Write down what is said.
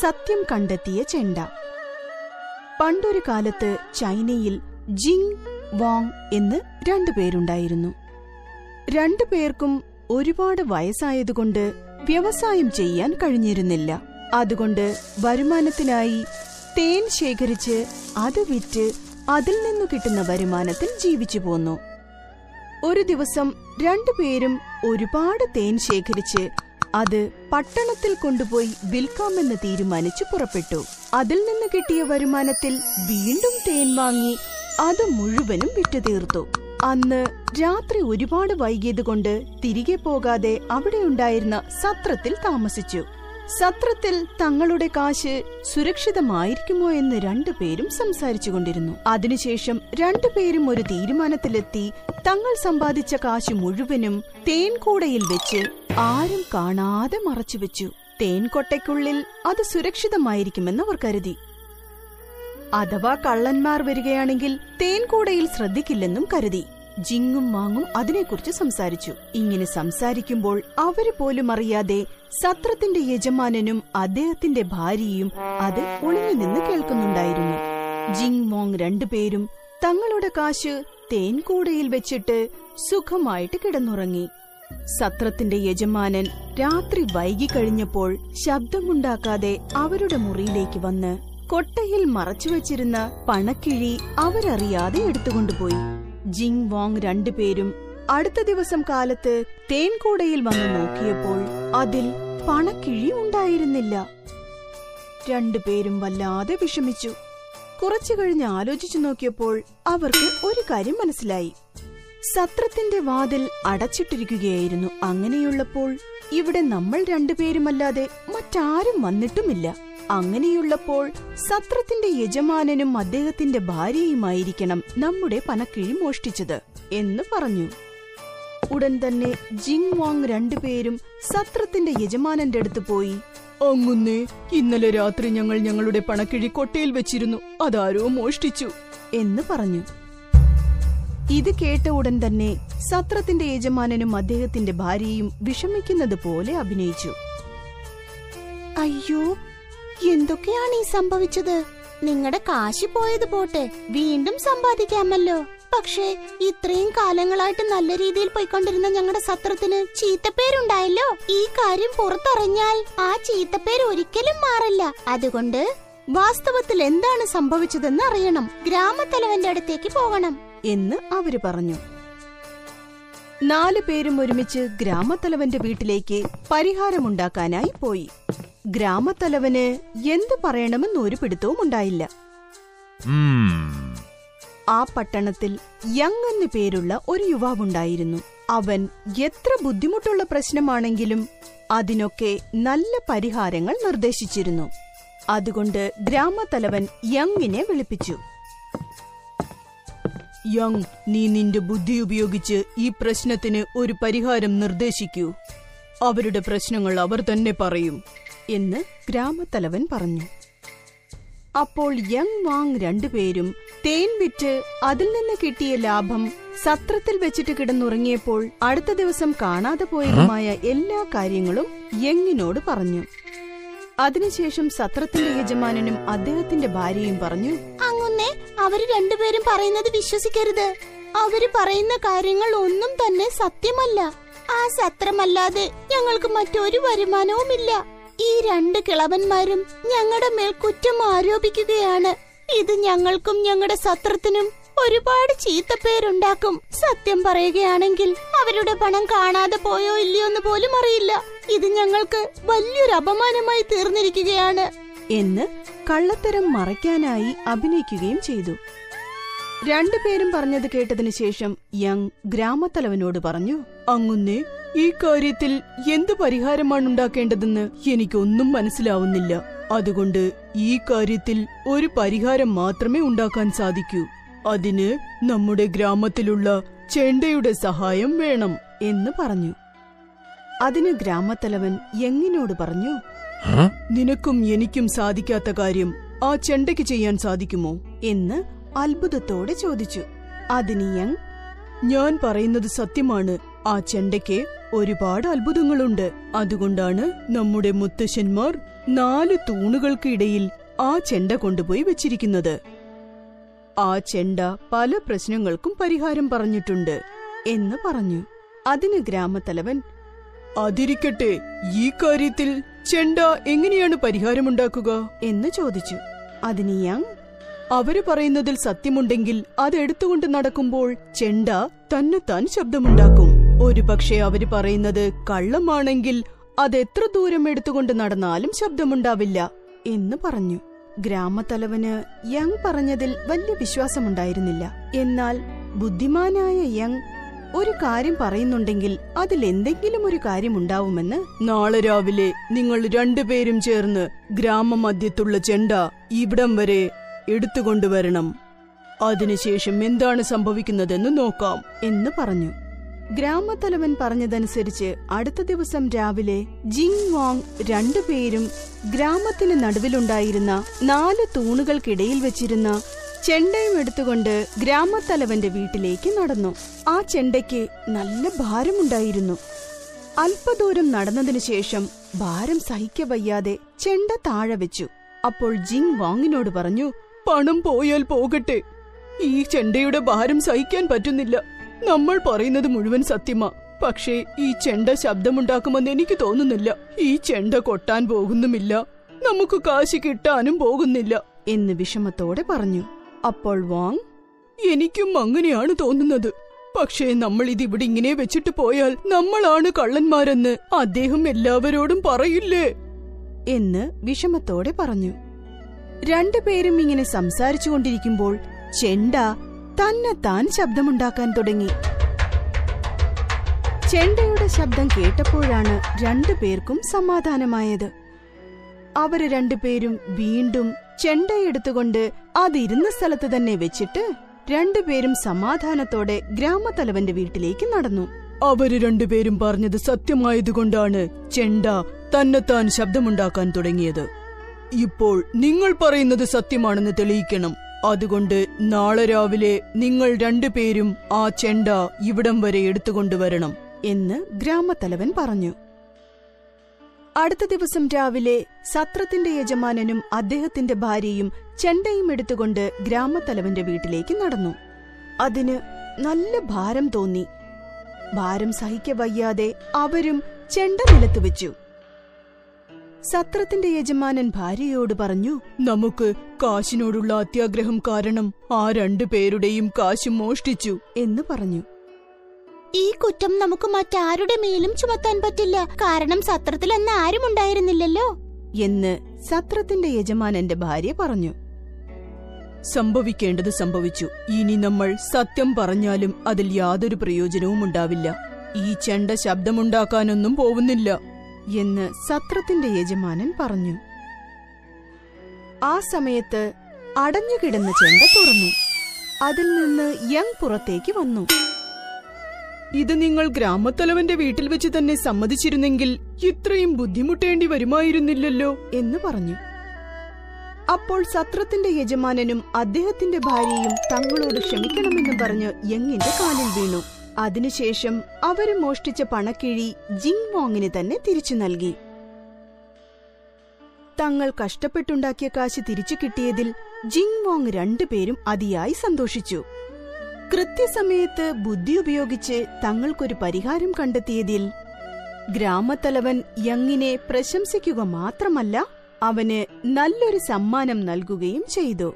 സത്യം കണ്ടെത്തിയ ചെണ്ട. പണ്ടൊരു കാലത്ത് ചൈനയിൽ ജിങ് വാങ് എന്ന് രണ്ടുപേരുണ്ടായിരുന്നു രണ്ടുപേർക്കും ഒരുപാട് വയസ്സായതുകൊണ്ട് വ്യവസായം ചെയ്യാൻ കഴിഞ്ഞിരുന്നില്ല. അതുകൊണ്ട് വരുമാനത്തിനായി തേൻ ശേഖരിച്ച് അത് വിറ്റ് അതിൽ നിന്നു കിട്ടുന്ന വരുമാനത്തിൽ ജീവിച്ചു പോന്നു. ഒരു ദിവസം രണ്ടുപേരും ഒരുപാട് തേൻ ശേഖരിച്ച് അത് പട്ടണത്തിൽ കൊണ്ടുപോയി വിൽക്കാമെന്ന് തീരുമാനിച്ചു പുറപ്പെട്ടു. അതിൽ നിന്ന് കിട്ടിയ വരുമാനത്തിൽ വീണ്ടും തേൻ വാങ്ങി അത് മുഴുവനും വിറ്റുതീർത്തു അന്ന് രാത്രി ഒരുപാട് വൈകിയതുകൊണ്ട് തിരികെ പോകാതെ അവിടെയുണ്ടായിരുന്ന സത്രത്തിൽ താമസിച്ചു. സത്രത്തിൽ തങ്ങളുടെ കാശ് സുരക്ഷിതമായിരിക്കുമോ എന്ന് രണ്ടുപേരും സംസാരിച്ചുകൊണ്ടിരുന്നു അതിനുശേഷം രണ്ടുപേരും ഒരു തീരുമാനത്തിലെത്തി തങ്ങൾ സമ്പാദിച്ച കാശ് മുഴുവനും തേൻകൂടയിൽ വെച്ച് ആരും കാണാതെ മറച്ചുവെച്ചു തേൻകൊട്ടയ്ക്കുള്ളിൽ അത് സുരക്ഷിതമായിരിക്കുമെന്ന് അവർ കരുതി. അഥവാ കള്ളന്മാർ വരികയാണെങ്കിൽ തേൻകൂടയിൽ ശ്രദ്ധിക്കില്ലെന്നും കരുതി. ജിങ്ങും മാങ്ങും അതിനെക്കുറിച്ച് സംസാരിച്ചു. ഇങ്ങനെ സംസാരിക്കുമ്പോൾ അവർ പോലും അറിയാതെ സത്രത്തിന്റെ യജമാനനും അദ്ദേഹത്തിന്റെ ഭാര്യയും അത് ഒളിഞ്ഞു നിന്ന് കേൾക്കുന്നുണ്ടായിരുന്നു. ജിങ് മോങ് രണ്ടുപേരും തങ്ങളുടെ കാശ് തേൻകൂടയിൽ വെച്ചിട്ട് സുഖമായിട്ട് കിടന്നുറങ്ങി. സത്രത്തിന്റെ യജമാനൻ രാത്രി വൈകിക്കഴിഞ്ഞപ്പോൾ ശബ്ദമുണ്ടാക്കാതെ അവരുടെ മുറിയിലേക്ക് വന്ന് കൊട്ടയിൽ മറച്ചുവെച്ചിരുന്ന പണക്കിഴി അവരറിയാതെ എടുത്തുകൊണ്ടുപോയി. ജിങ് വോങ് രണ്ടുപേരും അടുത്ത ദിവസം കാലത്ത് തേൻകൂടയിൽ വന്ന് നോക്കിയപ്പോൾ അതിൽ പണക്കിഴി ഉണ്ടായിരുന്നില്ല. രണ്ടുപേരും വല്ലാതെ വിഷമിച്ചു. കുറച്ചു കഴിഞ്ഞ് ആലോചിച്ചു നോക്കിയപ്പോൾ അവർക്ക് ഒരു കാര്യം മനസ്സിലായി. സത്രത്തിന്റെ വാതിൽ അടച്ചിട്ടിരിക്കുകയായിരുന്നു. അങ്ങനെയുള്ളപ്പോൾ ഇവിടെ നമ്മൾ രണ്ടുപേരുമല്ലാതെ മറ്റാരും വന്നിട്ടുമില്ല. അങ്ങനെയുള്ളപ്പോൾ സത്രത്തിന്റെ യജമാനനും അദ്ദേഹത്തിന്റെ ഭാര്യയുമായിരിക്കണം നമ്മുടെ പനക്കിഴി മോഷ്ടിച്ചത് എന്ന് പറഞ്ഞു. ഉടൻ തന്നെ ജിങ് വാങ് രണ്ടുപേരും സത്രത്തിന്റെ യജമാനന്റെ അടുത്ത് പോയി. അങ്ങുന്നേ ഇന്നലെ രാത്രി ഞങ്ങൾ ഞങ്ങളുടെ പണക്കിഴി കൊട്ടയിൽ വെച്ചിരുന്നു. അതാരോ മോഷ്ടിച്ചു എന്ന് പറഞ്ഞു. ഇത് കേട്ട ഉടൻ തന്നെ സത്രത്തിന്റെ യജമാനനും അദ്ദേഹത്തിന്റെ ഭാര്യയും വിഷമിക്കുന്നത് പോലെ അഭിനയിച്ചു. അയ്യോ എന്തൊക്കെയാണ് ഈ സംഭവിച്ചത്? നിങ്ങളുടെ കാശി പോയത് പോട്ടെ വീണ്ടും സമ്പാദിക്കാമല്ലോ. പക്ഷേ ഇത്രയും കാലങ്ങളായിട്ട് നല്ല രീതിയിൽ പോയിക്കൊണ്ടിരുന്ന ഞങ്ങളുടെ സത്രത്തിന് ചീത്തപ്പേരുണ്ടായല്ലോ. ഈ കാര്യം പുറത്തറിഞ്ഞാൽ ആ ചീത്തപ്പേര് ഒരിക്കലും മാറില്ല. അതുകൊണ്ട് വാസ്തവത്തിൽ എന്താണ് സംഭവിച്ചതെന്ന് അറിയണം. ഗ്രാമത്തലവന്റെ അടുത്തേക്ക് പോകണം. എന്ന് അവർ പറഞ്ഞു. നാലു പേരും ഒരുമിച്ച് ഗ്രാമത്തലവന്റെ വീട്ടിലേക്ക് പരിഹാരമുണ്ടാക്കാനായി പോയി. ഗ്രാമത്തലവന് എന്തു പറയണമെന്ന് ഒരു പിടുത്തവും ഉണ്ടായില്ല. ആ പട്ടണത്തിൽ യങ് എന്നു പേരുള്ള ഒരു യുവാവുണ്ടായിരുന്നു. അവൻ എത്ര ബുദ്ധിമുട്ടുള്ള പ്രശ്നമാണെങ്കിലും അതിനൊക്കെ നല്ല പരിഹാരങ്ങൾ നിർദ്ദേശിച്ചിരുന്നു. അതുകൊണ്ട് ഗ്രാമത്തലവൻ യങ്ങിനെ വിളിപ്പിച്ചു. യങ് നീ നിന്റെ ബുദ്ധി ഉപയോഗിച്ച് ഈ പ്രശ്നത്തിന് ഒരു പരിഹാരം നിർദ്ദേശിക്കൂ. അവരുടെ പ്രശ്നങ്ങൾ അവർ തന്നെ പറയും എന്ന് ഗ്രാമത്തലവൻ പറഞ്ഞു. അപ്പോൾ യങ് വാങ് രണ്ടുപേരും തേൻ വിറ്റ് അതിൽ നിന്ന് കിട്ടിയ ലാഭം സത്രത്തിൽ വെച്ചിട്ട് കിടന്നുറങ്ങിയപ്പോൾ അടുത്ത ദിവസം കാണാതെ പോയതുമായ എല്ലാ കാര്യങ്ങളും യങ്ങിനോട് പറഞ്ഞു. അതിനുശേഷം സത്രത്തിന്റെ യജമാനനും അദ്ദേഹത്തിന്റെ ഭാര്യയും പറഞ്ഞു അങ്ങുന്നേ അവർ രണ്ടുപേരും പറയുന്നത് വിശ്വസിക്കരുത്. അവർ പറയുന്ന കാര്യങ്ങൾ ഒന്നും തന്നെ സത്യമല്ല. ആ സത്രമല്ലാതെ ഞങ്ങൾക്ക് മറ്റൊരു വരുമാനവുമില്ല. ഈ രണ്ട് കിളവന്മാരും ഞങ്ങളുടെ മേൽ കുറ്റം ആരോപിക്കുകയാണ്. ഇത് ഞങ്ങൾക്കും ഞങ്ങളുടെ സത്രത്തിനും ഒരുപാട് ചീത്ത ചീത്തപ്പേരുണ്ടാക്കും സത്യം പറയുകയാണെങ്കിൽ അവരുടെ പണം കാണാതെ പോയോ ഇല്ലയോ എന്ന് പോലും അറിയില്ല. ഇത് ഞങ്ങൾക്ക് വലിയൊരു അപമാനമായി തീർന്നിരിക്കുകയാണ്. എന്ന് കള്ളത്തരം മറയ്ക്കാനായി അഭിനയിക്കുകയും ചെയ്തു. രണ്ടുപേരും പറഞ്ഞത് കേട്ടതിനു ശേഷം യങ് ഗ്രാമത്തലവനോട് പറഞ്ഞു അങ്ങുന്നേ ഈ കാര്യത്തിൽ എന്ത് പരിഹാരമാണ് ഉണ്ടാക്കേണ്ടതെന്ന് എനിക്കൊന്നും മനസ്സിലാവുന്നില്ല. അതുകൊണ്ട് ഈ കാര്യത്തിൽ ഒരു പരിഹാരം മാത്രമേ ഉണ്ടാക്കാൻ സാധിക്കൂ. അതിന് നമ്മുടെ ഗ്രാമത്തിലുള്ള ചെണ്ടയുടെ സഹായം വേണം എന്ന് പറഞ്ഞു. അതിന് ഗ്രാമത്തലവൻ എങ്ങിനോട് പറഞ്ഞു? നിനക്കും എനിക്കും സാധിക്കാത്ത കാര്യം ആ ചെണ്ടയ്ക്ക് ചെയ്യാൻ സാധിക്കുമോ? എന്ന് അത്ഭുതത്തോടെ ചോദിച്ചു. അതിന് യങ് ഞാൻ പറയുന്നത് സത്യമാണ്. ആ ചെണ്ടയ്ക്ക് ഒരുപാട് അത്ഭുതങ്ങളുണ്ട്. അതുകൊണ്ടാണ് നമ്മുടെ മുത്തശ്ശന്മാർ നാല് തൂണുകൾക്കിടയിൽ ആ ചെണ്ട കൊണ്ടുപോയി വെച്ചിരിക്കുന്നത്. ആ ചെണ്ട പല പ്രശ്നങ്ങൾക്കും പരിഹാരം പറഞ്ഞിട്ടുണ്ട് എന്ന് പറഞ്ഞു. അതിന് ഗ്രാമത്തലവൻ അതിരിക്കട്ടെ ഈ കാര്യത്തിൽ ചെണ്ട എങ്ങനെയാണ് പരിഹാരമുണ്ടാക്കുക? എന്ന് ചോദിച്ചു. അതിന് യങ് അവർ പറയുന്നതിൽ സത്യമുണ്ടെങ്കിൽ അത് എടുത്തുകൊണ്ട് നടക്കുമ്പോൾ ചെണ്ട തന്നെത്താൻ ശബ്ദമുണ്ടാക്കും. ഒരു പക്ഷേ അവർ പറയുന്നത് കള്ളമാണെങ്കിൽ അതെത്ര ദൂരം എടുത്തുകൊണ്ട് നടന്നാലും ശബ്ദമുണ്ടാവില്ല എന്ന് പറഞ്ഞു. ഗ്രാമത്തലവന് യങ് പറഞ്ഞതിൽ വലിയ വിശ്വാസമുണ്ടായിരുന്നില്ല. എന്നാൽ ബുദ്ധിമാനായ യങ് ഒരു കാര്യം പറയുന്നുണ്ടെങ്കിൽ അതിൽ എന്തെങ്കിലും ഒരു കാര്യമുണ്ടാവുമെന്ന് നാളെ രാവിലെ നിങ്ങൾ രണ്ടുപേരും ചേർന്ന് ഗ്രാമമധ്യത്തുള്ള ചെണ്ട ഇവിടം വരെ എടുത്തുകൊണ്ടുവരണം. അതിനുശേഷം എന്താണ് സംഭവിക്കുന്നതെന്ന് നോക്കാം. എന്ന് പറഞ്ഞു. ഗ്രാമത്തലവൻ പറഞ്ഞതനുസരിച്ച് അടുത്ത ദിവസം രാവിലെ ജിങ് വാങ് രണ്ടുപേരും ഗ്രാമത്തിന് നടുവിലുണ്ടായിരുന്ന നാല് തൂണുകൾക്കിടയിൽ വെച്ചിരുന്ന ചെണ്ടയും എടുത്തുകൊണ്ട് ഗ്രാമത്തലവന്റെ വീട്ടിലേക്ക് നടന്നു. ആ ചെണ്ടയ്ക്ക് നല്ല ഭാരമുണ്ടായിരുന്നു. അല്പദൂരം നടന്നതിനു ശേഷം ഭാരം സഹിക്കവയ്യാതെ ചെണ്ട താഴെ വെച്ചു. അപ്പോൾ ജിങ് വാങ്ങിനോട് പറഞ്ഞു പണം പോയാൽ പോകട്ടെ. ഈ ചെണ്ടയുടെ ഭാരം സഹിക്കാൻ പറ്റുന്നില്ല. നമ്മൾ പറയുന്നത് മുഴുവൻ സത്യമാ. പക്ഷേ ഈ ചെണ്ട ശബ്ദമുണ്ടാക്കുമെന്ന് എനിക്ക് തോന്നുന്നില്ല. ഈ ചെണ്ട കൊട്ടാൻ പോകുന്നുമില്ല. നമുക്ക് കാശ് കിട്ടാനും പോകുന്നില്ല. എന്ന് വിഷമത്തോടെ പറഞ്ഞു. അപ്പോൾ വാങ്? എനിക്കും അങ്ങനെയാണ് തോന്നുന്നത്. പക്ഷേ നമ്മൾ ഇത് ഇവിടെ ഇങ്ങനെ വെച്ചിട്ട് പോയാൽ നമ്മളാണ് കള്ളന്മാരെന്ന് അദ്ദേഹം എല്ലാവരോടും പറയില്ലേ? എന്ന് വിഷമത്തോടെ പറഞ്ഞു. രണ്ടുപേരും ഇങ്ങനെ സംസാരിച്ചു കൊണ്ടിരിക്കുമ്പോൾ ചെണ്ട തന്നെത്താൻ ശബ്ദമുണ്ടാക്കാൻ തുടങ്ങി. ചെണ്ടയുടെ ശബ്ദം കേട്ടപ്പോഴാണ് രണ്ടുപേർക്കും സമാധാനമായത്. അവർ രണ്ടുപേരും വീണ്ടും ചെണ്ടയെടുത്തുകൊണ്ട് അതിരുന്ന സ്ഥലത്ത് തന്നെ വെച്ചിട്ട് രണ്ടുപേരും സമാധാനത്തോടെ ഗ്രാമത്തലവന്റെ വീട്ടിലേക്ക് നടന്നു. അവർ രണ്ടുപേരും പറഞ്ഞത് സത്യമായതുകൊണ്ടാണ് ചെണ്ട തന്നെത്താൻ ശബ്ദമുണ്ടാക്കാൻ തുടങ്ങിയത്. ഇപ്പോൾ നിങ്ങൾ പറയുന്നത് സത്യമാണെന്ന് തെളിയിക്കണം. അതുകൊണ്ട് നാളെ രാവിലെ നിങ്ങൾ രണ്ടുപേരും ആ ചെണ്ട ഇവിടം വരെ എടുത്തുകൊണ്ടുവരണം എന്ന് ഗ്രാമത്തലവൻ പറഞ്ഞു. അടുത്ത ദിവസം രാവിലെ സത്രത്തിന്റെ യജമാനനും അദ്ദേഹത്തിന്റെ ഭാര്യയും ചെണ്ടയും എടുത്തുകൊണ്ട് ഗ്രാമത്തലവന്റെ വീട്ടിലേക്ക് നടന്നു. അതിന് നല്ല ഭാരം തോന്നി. ഭാരം സഹിക്കവയ്യാതെ അവരും ചെണ്ട നിലത്ത് വെച്ചു. സത്രത്തിന്റെ യജമാനൻ ഭാര്യയോട് പറഞ്ഞു നമുക്ക് കാശിനോടുള്ള അത്യാഗ്രഹം കാരണം ആ രണ്ടു പേരുടെയും കാശ് മോഷ്ടിച്ചു എന്ന് പറഞ്ഞു. ഈ കുറ്റം നമുക്ക് മറ്റാരുടെ മേലും ചുമത്താൻ പറ്റില്ല. കാരണം സത്രത്തിൽ അന്ന് ആരും ഉണ്ടായിരുന്നില്ലല്ലോ. എന്ന് സത്രത്തിന്റെ യജമാനന്റെ ഭാര്യ പറഞ്ഞു. സംഭവിക്കേണ്ടത് സംഭവിച്ചു. ഇനി നമ്മൾ സത്യം പറഞ്ഞാലും അതിൽ യാതൊരു പ്രയോജനവും ഉണ്ടാവില്ല. ഈ ചെണ്ട ശബ്ദമുണ്ടാക്കാനൊന്നും പോകുന്നില്ല. എന്ന് സത്രത്തിന്റെ യജമാനൻ പറഞ്ഞു. ആ സമയത്ത് അടഞ്ഞുകിടന്ന ചെണ്ട തുറന്നു. അതിൽ നിന്ന് യങ് പുറത്തേക്ക് വന്നു. ഇത് നിങ്ങൾ ഗ്രാമത്തലവന്റെ വീട്ടിൽ വെച്ച് തന്നെ സമ്മതിച്ചിരുന്നെങ്കിൽ ഇത്രയും ബുദ്ധിമുട്ടേണ്ടി വരുമായിരുന്നില്ലല്ലോ എന്ന് പറഞ്ഞു. അപ്പോൾ സത്രത്തിന്റെ യജമാനനും അദ്ദേഹത്തിന്റെ ഭാര്യയും തങ്ങളോട് ക്ഷമിക്കണമെന്ന് പറഞ്ഞ് യങ്ങിന്റെ കാലിൽ വീണു. അതിനുശേഷം അവർ മോഷ്ടിച്ച പണക്കിഴി ജിങ് വോങ്ങിന് തന്നെ തിരിച്ചു നൽകി. തങ്ങൾ കഷ്ടപ്പെട്ടുണ്ടാക്കിയ കാശ് തിരിച്ചു കിട്ടിയതിൽ ജിങ് വോങ് രണ്ടുപേരും അതിയായി സന്തോഷിച്ചു. കൃത്യസമയത്ത് ബുദ്ധി ഉപയോഗിച്ച് തങ്ങൾക്കൊരു പരിഹാരം കണ്ടെത്തിയതിൽ ഗ്രാമത്തലവൻ യങ്ങിനെ പ്രശംസിക്കുക മാത്രമല്ല അവന് നല്ലൊരു സമ്മാനം നൽകുകയും ചെയ്തു.